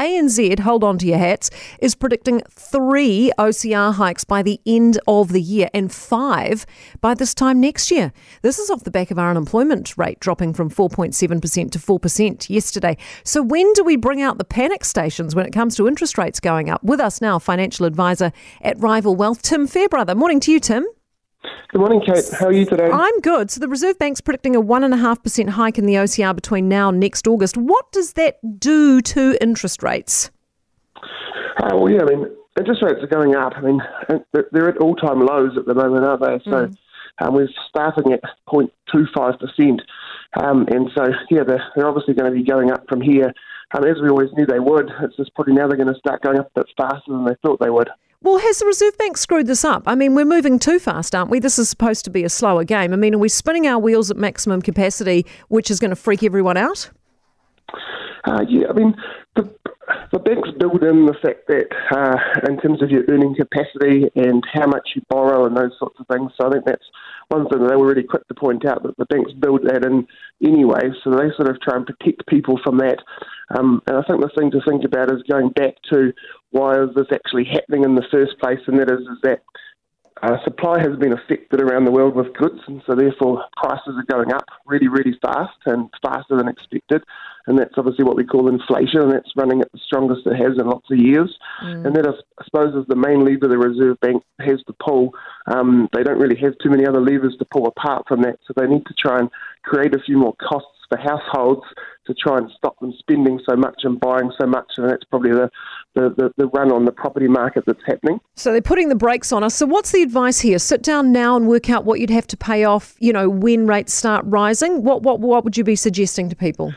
ANZ, hold on to your hats, is predicting three OCR hikes by the end of the year and five by this time next year. This is off the back of our unemployment rate dropping from 4.7% to 4% yesterday. So, when do we bring out the panic stations when it comes to interest rates going up? With us now, financial advisor at Rival Wealth, Tim Fairbrother. Morning to you, Tim. Good morning, Kate. How are you today? I'm good. So the Reserve Bank's predicting a 1.5% hike in the OCR between now and next August. What does that do to interest rates? Uh, well, yeah, I mean, interest rates are going up. I mean, they're at all time lows at the moment, aren't they? So mm. um, we're starting at 0.25%. Um, and so, yeah, they're, they're obviously going to be going up from here. Um, as we always knew they would. It's just probably now they're going to start going up a bit faster than they thought they would. Well, has the Reserve Bank screwed this up? I mean, we're moving too fast, aren't we? This is supposed to be a slower game. I mean, are we spinning our wheels at maximum capacity, which is going to freak everyone out? Uh, yeah, I mean, the, the banks build in the fact that uh, in terms of your earning capacity and how much you borrow and those sorts of things. So I think that's one thing they were really quick to point out that the banks build that in anyway. So they sort of try and protect people from that. Um, and I think the thing to think about is going back to why is this actually happening in the first place, and that is, is that uh, supply has been affected around the world with goods, and so therefore prices are going up really, really fast and faster than expected. And that's obviously what we call inflation, and that's running at the strongest it has in lots of years. Mm. And that, I suppose, is the main lever the Reserve Bank has to pull. Um, they don't really have too many other levers to pull apart from that, so they need to try and create a few more costs for households to try and stop them spending so much and buying so much, and that's probably the, the, the, the, run on the property market that's happening. So they're putting the brakes on us. So what's the advice here? Sit down now and work out what you'd have to pay off, you know, when rates start rising. What what what would you be suggesting to people?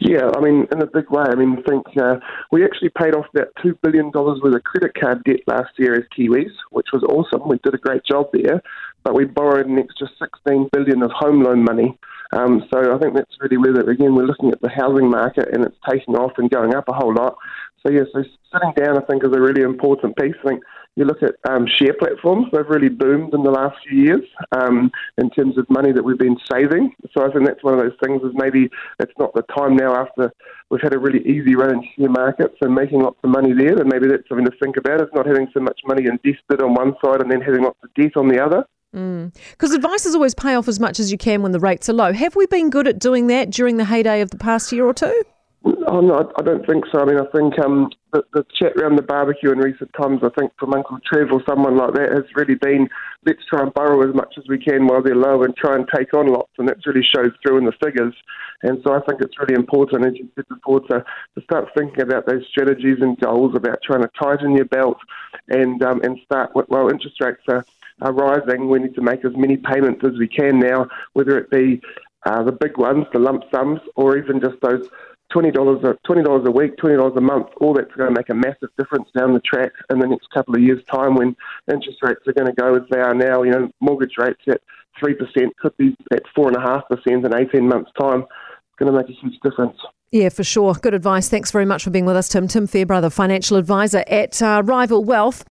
Yeah, I mean, in a big way. I mean, think uh, we actually paid off about two billion dollars worth of credit card debt last year as Kiwis, which was awesome. We did a great job there, but we borrowed an extra sixteen billion of home loan money. Um, so I think that's really where that again we're looking at the housing market and it's taking off and going up a whole lot. So yeah, so sitting down I think is a really important piece. I think you look at um, share platforms; they've really boomed in the last few years um, in terms of money that we've been saving. So I think that's one of those things is maybe it's not the time now after we've had a really easy run in share markets and making lots of money there. And maybe that's something to think about. is not having so much money invested on one side and then having lots of debt on the other. Because mm. advice is always pay off as much as you can when the rates are low. Have we been good at doing that during the heyday of the past year or two? Oh, no, I don't think so. I mean, I think um, the, the chat around the barbecue in recent times, I think from Uncle Trev or someone like that, has really been let's try and borrow as much as we can while they're low and try and take on lots. And that really shows through in the figures. And so I think it's really important, as you said before, to, to start thinking about those strategies and goals about trying to tighten your belt and, um, and start, with well, interest rates are are rising, we need to make as many payments as we can now, whether it be uh, the big ones, the lump sums, or even just those twenty dollars a twenty dollars a week, twenty dollars a month. All that's going to make a massive difference down the track in the next couple of years' time when interest rates are going to go as they are now. You know, mortgage rates at three percent could be at four and a half percent in eighteen months' time. It's going to make a huge difference. Yeah, for sure. Good advice. Thanks very much for being with us, Tim. Tim Fairbrother, financial advisor at uh, Rival Wealth.